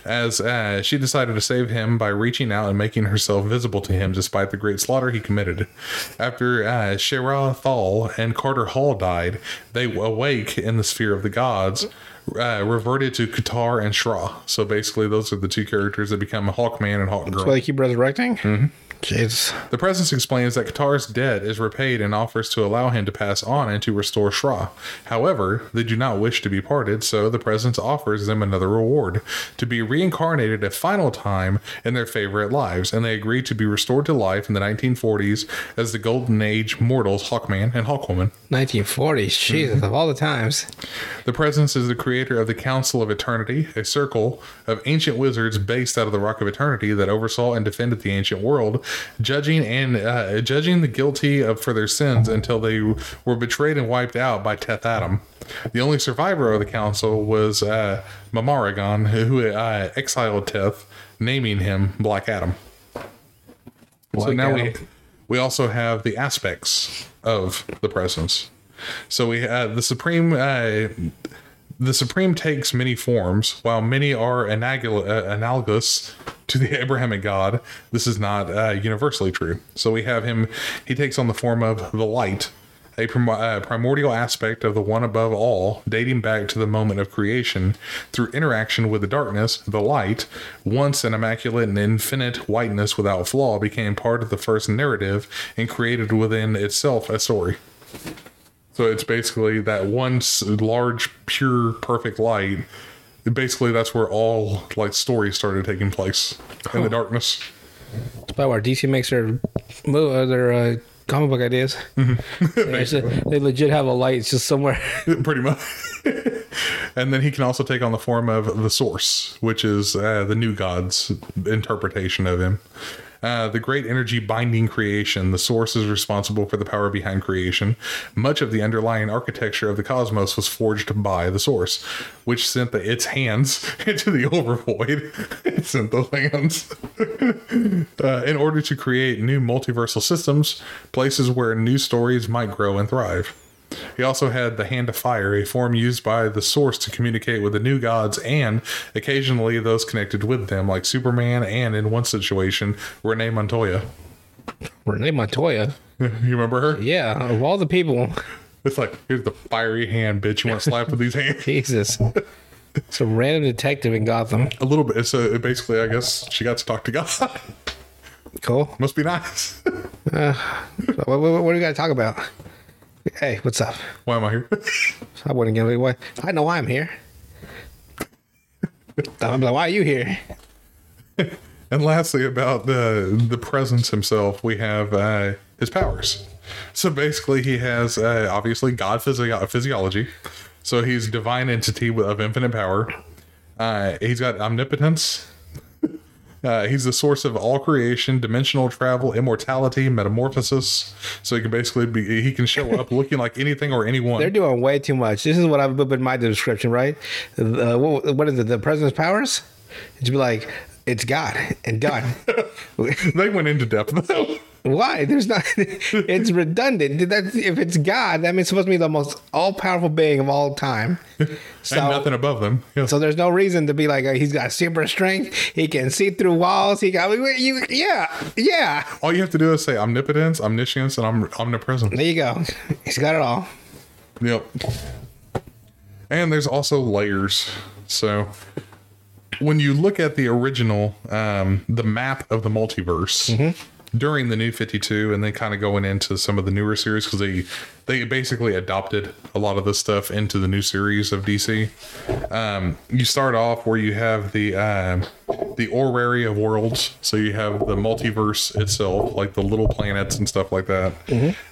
as uh, she decided to save him by reaching out and making herself visible to him despite the great slaughter he committed. After uh, Shera Thal and Carter Hall died, they awake in the sphere of the gods. Uh, reverted to Ktar and Shrra. So basically, those are the two characters that become Hawkman and Hawkgirl. Why they keep resurrecting. Mm-hmm. Jesus. The presence explains that Ktar's debt is repaid and offers to allow him to pass on and to restore Shrra. However, they do not wish to be parted, so the presence offers them another reward to be reincarnated a final time in their favorite lives, and they agree to be restored to life in the 1940s as the Golden Age mortals Hawkman and Hawkwoman. 1940s. Jesus, of all the times. The presence is the creator of the Council of Eternity, a circle of ancient wizards based out of the Rock of Eternity that oversaw and defended the ancient world, judging and uh, judging the guilty of for their sins until they were betrayed and wiped out by Teth Adam. The only survivor of the council was uh, Mamaragan, who uh, exiled Teth, naming him Black Adam. so Black now we we also have the aspects of the presence. So we have the supreme. Uh, the supreme takes many forms, while many are uh, analogous to the Abrahamic God. This is not uh, universally true. So we have him. He takes on the form of the light, a prim- uh, primordial aspect of the one above all, dating back to the moment of creation through interaction with the darkness. The light, once an immaculate and infinite whiteness without flaw, became part of the first narrative and created within itself a story. So it's basically that one large, pure, perfect light. Basically, that's where all like stories started taking place in the darkness. That's probably where DC makes their move, uh, their uh, comic book ideas. They actually- they legit have a light. It's just somewhere. pretty much. and then he can also take on the form of the source, which is uh, the new god's interpretation of him. Uh, the great energy binding creation, the source is responsible for the power behind creation. Much of the underlying architecture of the cosmos was forged by the source, which sent the, its hands into the overvoid. it sent the hands uh, in order to create new multiversal systems, places where new stories might grow and thrive. He also had the Hand of Fire, a form used by the Source to communicate with the new gods and occasionally those connected with them, like Superman and, in one situation, Renee Montoya. Renee Montoya. You remember her? Yeah, of all the people, It's like, here's the fiery hand, bitch. You want to slap with these hands? Jesus. It's a random detective in Gotham. A little bit. So basically, I guess she got to talk to God. Cool. Must be nice. So uh, what, what, what do you got to talk about? Hey, what's up? Why am I here? I wouldn't give it away. I know why I'm here. I'm like, why are you here? And lastly, about the the presence himself, we have uh, his powers. So basically, he has uh, obviously God physio- physiology. So he's divine entity with, of infinite power. Uh, he's got omnipotence. Uh, he's the source of all creation, dimensional travel, immortality, metamorphosis. So he can basically be he can show up looking like anything or anyone. They're doing way too much. This is what I've put in my description, right? Uh, what, what is it? The president's powers? It'd be like, it's God and done. they went into depth though. Why? There's not. It's redundant. That's, if it's God, that means it's supposed to be the most all-powerful being of all time. So, and nothing above them. Yeah. so there's no reason to be like uh, he's got super strength. He can see through walls. He got you. Yeah, yeah. All you have to do is say omnipotence, omniscience, and om- omnipresence. There you go. He's got it all. Yep. And there's also layers. So when you look at the original, um, the map of the multiverse during the New Fifty Two, and then kind of going into some of the newer series because they they basically adopted a lot of this stuff into the new series of DC. Um, you start off where you have the um, the orrery of worlds, so you have the multiverse itself, like the little planets and stuff like that.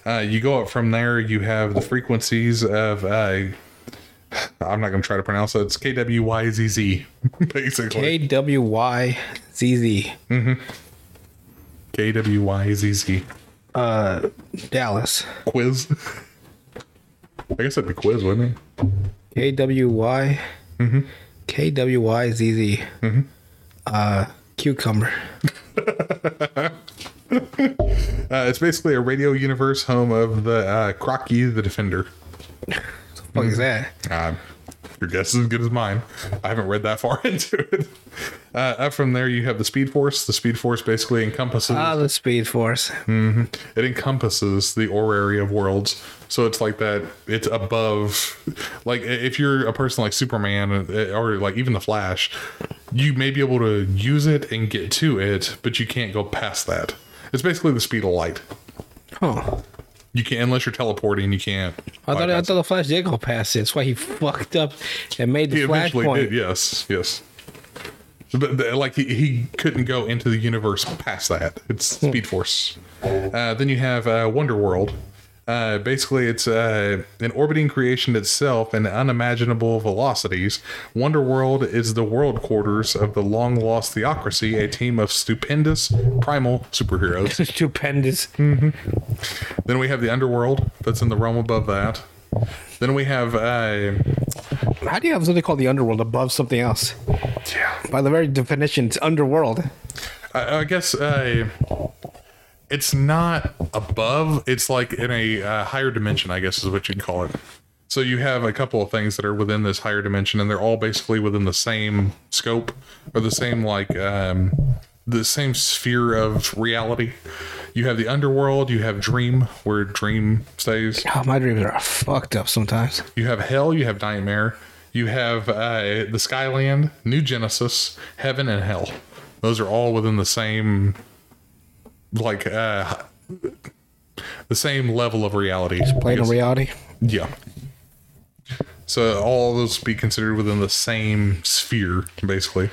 Uh, you go up from there. You have the frequencies of. Uh, I'm not going to try to pronounce it. It's KWYZZ, basically. K W Y Z Z. KWYZZ. Uh, Dallas. Quiz. I guess it'd be quiz, wouldn't it? K W Y. K W Y Z Z. Uh, cucumber. Uh, it's basically a radio universe home of the uh, Crocky the Defender. What is that? Uh, your guess is as good as mine. I haven't read that far into it. Uh, up from there, you have the Speed Force. The Speed Force basically encompasses Ah, the Speed Force. it encompasses the orrery of worlds. So it's like that. It's above, like if you're a person like Superman uh, or like even the Flash, you may be able to use it and get to it, but you can't go past that. It's basically the speed of light. Huh. You can't unless you're teleporting. You can't. I thought, I thought the Flash did go past it. That's why he fucked up and made the He eventually Flashpoint. did. Yes, yes. But but, like he, he couldn't go into the universe past that. It's Hmm. Speed Force. Uh, then you have uh, Wonder World. Uh, basically, it's uh, an orbiting creation itself and unimaginable velocities. Wonder World is the world quarters of the long lost Theocracy, a team of stupendous primal superheroes. Stupendous. then we have the Underworld, that's in the realm above that. Then we have uh, How do you have something called the underworld above something else? Yeah. By the very definition, it's underworld. I, I guess uh, it's not above. It's like in a uh, higher dimension. I guess is what you'd call it. So you have a couple of things that are within this higher dimension, and they're all basically within the same scope or the same like um, the same sphere of reality. You have the underworld. You have dream, where dream stays. Oh, my dreams are fucked up sometimes. You have hell. You have nightmare. You have uh, the Skyland, New Genesis, heaven, and hell. Those are all within the same, like, uh, the same level of reality. Playing in reality. Yeah. So all those be considered within the same sphere, basically.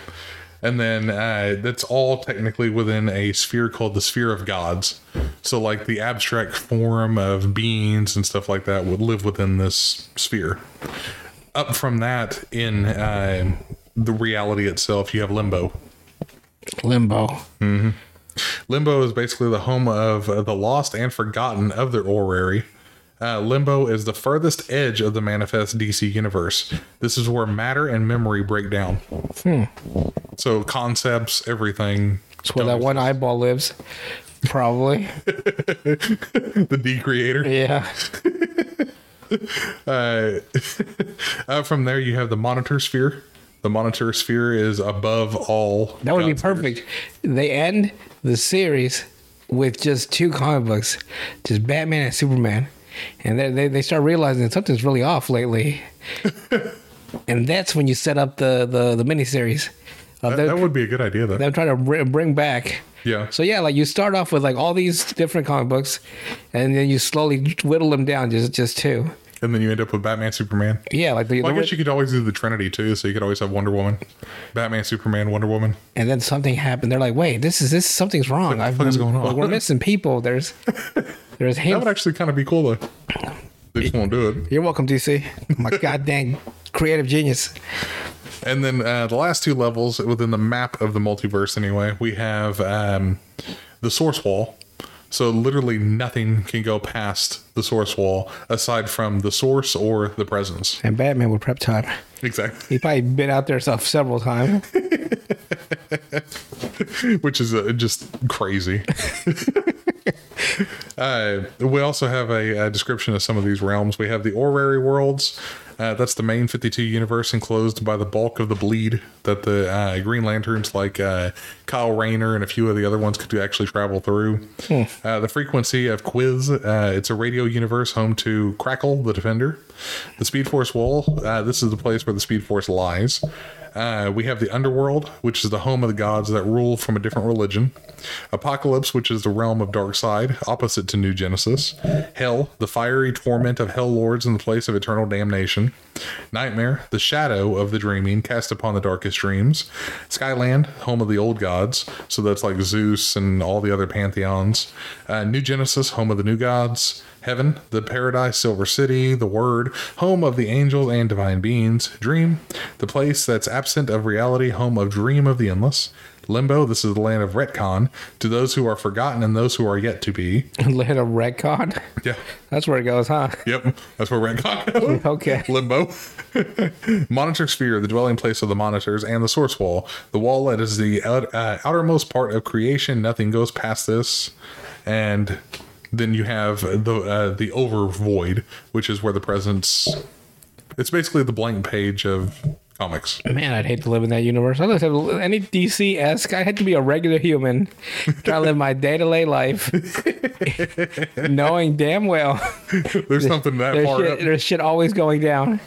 And then uh, that's all technically within a sphere called the sphere of gods. So, like the abstract form of beings and stuff like that would live within this sphere. Up from that, in uh, the reality itself, you have limbo. Limbo. Limbo is basically the home of uh, the lost and forgotten of the orrery. Uh, Limbo is the furthest edge of the manifest DC universe. This is where matter and memory break down. So concepts, everything. It's where that one eyeball lives. Probably. the Decreator. Yeah. Uh, uh, from there, you have the monitor sphere. The monitor sphere is above all. That would be God spheres. perfect. They end the series with just two comic books, just Batman and Superman, and they they, they start realizing that something's really off lately, and that's when you set up the the the miniseries of That, that would be a good idea, though. them trying to br- bring back. yeah. So yeah, like you start off with like all these different comic books, and then you slowly whittle them down just just two. And then you end up with Batman, Superman. Yeah, like the, Well, I the guess you could always do the Trinity too. So you could always have Wonder Woman, Batman, Superman, Wonder Woman. and then something happened. They're like, wait, this is this something's wrong. I've is going on? We're missing people. There's there's That would actually kind of be cool though. They just won't do it. You're welcome, DC. My goddamn creative genius. And then uh, the last two levels within the map of the multiverse, anyway, we have um, the source wall. So literally nothing can go past the source wall aside from the source or the presence. And Batman would prep time. Exactly. He probably been out there stuff several times. which is uh, just crazy. uh, we also have a, a description of some of these realms. We have the Orrery worlds. Uh, that's the main 52 universe enclosed by the bulk of the bleed that the uh, Green Lanterns, like uh, Kyle Rayner and a few of the other ones, could actually travel through. Uh, the frequency of Quiz, uh, it's a radio universe home to Crackle, the Defender. The Speed Force Wall, uh, this is the place where the Speed Force lies. Uh, we have the underworld, which is the home of the gods that rule from a different religion. Apokolips, which is the realm of Darkseid, opposite to New Genesis. Hell, the fiery torment of hell lords in the place of eternal damnation. Nightmare, the shadow of the dreaming cast upon the darkest dreams. Skyland, home of the old gods, so that's like Zeus and all the other pantheons. Uh, new Genesis, home of the new gods. Heaven, the paradise, silver city, the word, home of the angels and divine beings. Dream, the place that's absent of reality, home of dream of the endless. Limbo, this is the land of retcon, to those who are forgotten and those who are yet to be. Land of retcon? Yeah. That's where it goes, huh? Yep. That's where retcon goes. Okay. Limbo. Monitor sphere, the dwelling place of the monitors, and the source wall. The wall that is the out- uh, outermost part of creation. Nothing goes past this. And then you have the uh, the over void, which is where the presence. It's basically the blank page of comics. Man, I'd hate to live in that universe. I don't have any DC esque. I had to be a regular human, try to live my day to day life, knowing damn well There's something that there's far shit, up, there's shit always going down.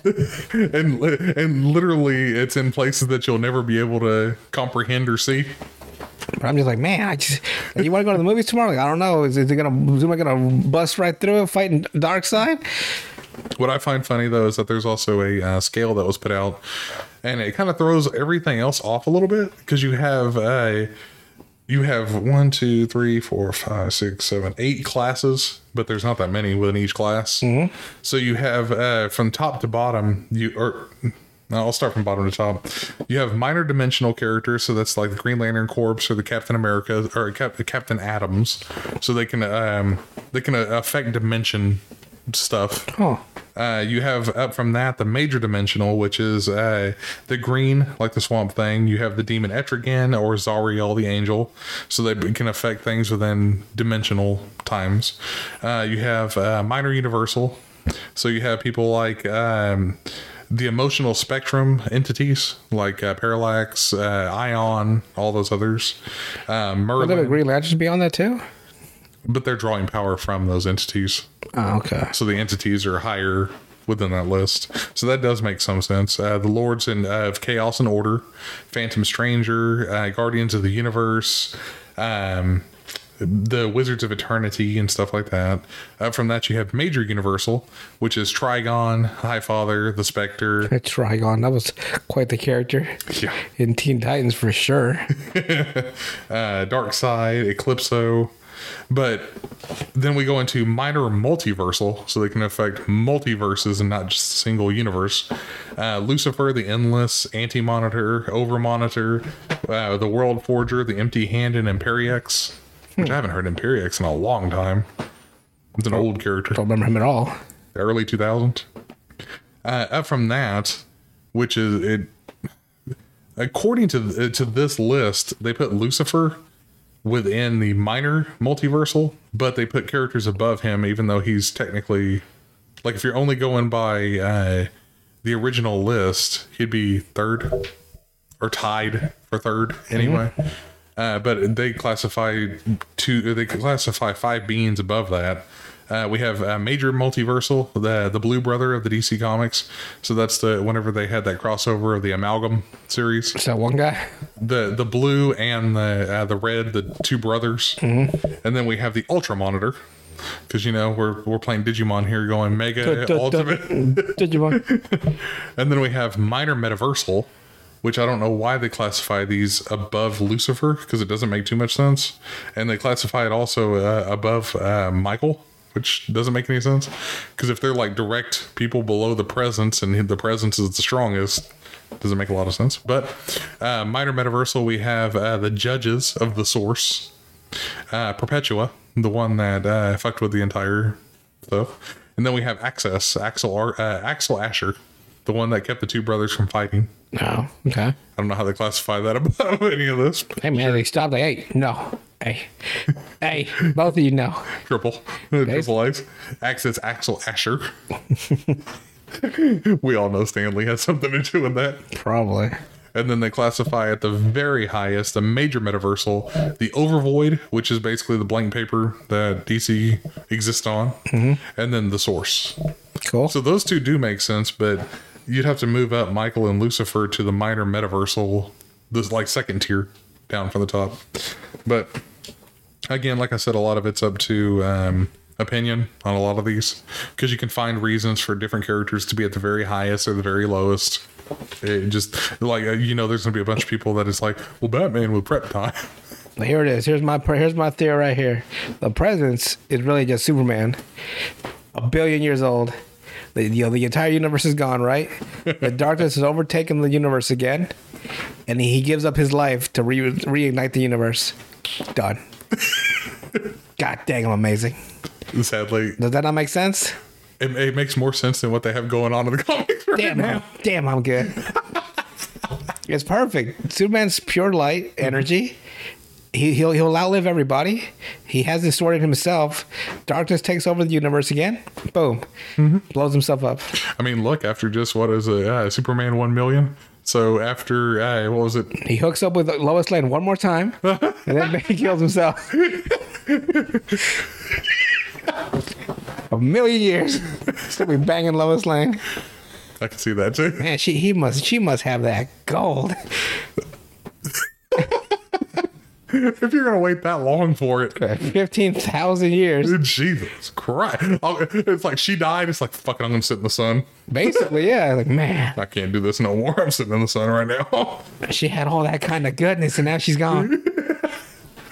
and and literally, it's in places that you'll never be able to comprehend or see. But I'm just like, man, I just you want to go to the movies tomorrow? Like, I don't know. Is, is it gonna is it gonna bust right through it, fighting Darkseid? What I find funny though is that there's also a uh, scale that was put out, and it kind of throws everything else off a little bit because you have uh, you have one, two, three, four, five, six, seven, eight classes, but there's not that many within each class. So you have uh, from top to bottom. You or no, I'll start from bottom to top. You have minor dimensional characters, so that's like the Green Lantern Corps or the Captain America or Cap- Captain Atom, so they can um, they can uh, affect dimension stuff. Oh, Uh, you have up from that the major dimensional, which is uh, the green, like the swamp thing. You have the demon Etrigan or Zauriel the angel, so they can affect things within dimensional times. Uh, you have uh, minor universal, so you have people like um, the emotional spectrum entities, like uh, Parallax, uh, Ion, all those others. Uh, would the Merlin, Green Lanterns be on that too? but they're drawing power from those entities. Oh, okay. So the entities are higher within that list. So that does make some sense. Uh, the Lords in, uh, of Chaos and Order, Phantom Stranger, uh, Guardians of the Universe, um, the Wizards of Eternity, and stuff like that. Up from that, you have Major Universal, which is Trigon, High Father, the Spectre. Trigon, that was quite the character Yeah. in Teen Titans for sure. uh, Darkseid, Eclipso. But then we go into minor multiversal, so they can affect multiverses and not just a single universe. Uh, Lucifer, the Endless, Anti Monitor, Over Monitor, uh, the World Forger, the Empty Hand, and Imperiex. Which I haven't heard Imperiex in a long time. It's an old character, Don't remember him at all. early 2000s. Uh, up from that, which is it, according to to this list, they put Lucifer within the minor multiversal, but they put characters above him, even though he's technically like if you're only going by uh, the original list, he'd be third or tied for third anyway. Uh, but they classify two. They classify five beings above that. Uh, we have uh, major multiversal, the the blue brother of the DC comics. So that's the whenever they had that crossover of the amalgam series Is that one guy? the the blue and the uh, the red, the two brothers, and then we have the Ultra Monitor, because you know we're we're playing Digimon here, going Mega Ultimate, Digimon. and then we have Minor Metaversal, which I don't know why they classify these above Lucifer because it doesn't make too much sense, and they classify it also uh, above uh, Michael. Which doesn't make any sense because if they're like direct people below the presence and the presence is the strongest, doesn't make a lot of sense. But uh, minor metaversal, we have uh, the judges of the source, uh, Perpetua, the one that uh, fucked with the entire stuff, and then we have Access, Axel, Ar- uh, Axel Asher, the one that kept the two brothers from fighting. No. Okay. I don't know how they classify that above any of this. Hey man, they stopped. Like, hey, no. Hey, hey, both of you know. Triple, triple X, Access Axel Asher. we all know Stanley has something to do with that. Probably. And then they classify at the very highest, the major metaversal, the overvoid, which is basically the blank paper that DC exists on, mm-hmm. and then the source. Cool. So those two do make sense, but you'd have to move up Michael and Lucifer to the minor metaversal, this like second tier down from the top. But again, like I said, a lot of it's up to um, opinion on a lot of these because you can find reasons for different characters to be at the very highest or the very lowest. It just like uh, you know, there's gonna be a bunch of people that is like, well, Batman with prep time. Here it is. Here's my here's my theory right here. The presence is really just Superman, a billion years old. The, you know, the entire universe is gone, right? The darkness has overtaken the universe again, and he gives up his life to re- reignite the universe. Done. God dang, I'm amazing. Sadly, Does that not make sense? it, it makes more sense than what they have going on in the comics right Damn, now. I'm, damn, I'm good. it's perfect. Superman's pure light energy. He, he'll he'll outlive everybody. He has this sword in himself. Darkness takes over the universe again. Boom, blows himself up. I mean, look, after just what is a uh, Superman one million. So after uh, what was it? He hooks up with Lois Lane one more time, and then he kills himself. A million years, still be banging Lois Lane. I can see that too. Man, she he must she must have that gold. If you're gonna wait that long for it, Fifteen thousand years. Jesus Christ! I'll- It's like she died. It's like fucking. I'm gonna sit in the sun. Basically, yeah. Like, man, I can't do this no more. I'm sitting in the sun right now. she had all that kind of goodness, and now she's gone.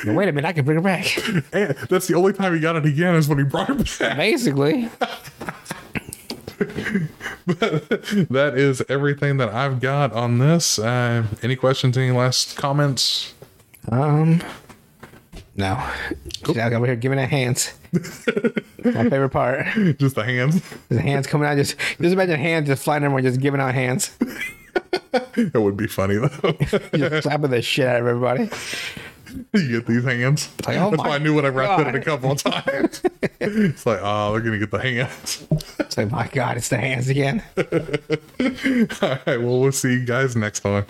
Now, Wait a minute, I can bring her back. and that's the only time he got it again is when he brought it back. Basically, that is everything that I've got on this. Uh, any questions? Any last comments? Um, no. She's out over here giving her hands. My favorite part. Just the hands. The hands coming out. Just just imagine hands just flying everywhere, just giving out hands, It would be funny though. just slapping the shit out of everybody. you get these hands. like, oh That's why I knew whenever I said it a couple of times. it's like, oh, they're gonna get the hands. It's like, my God, it's the hands again. All right. Well, we'll see you guys next time.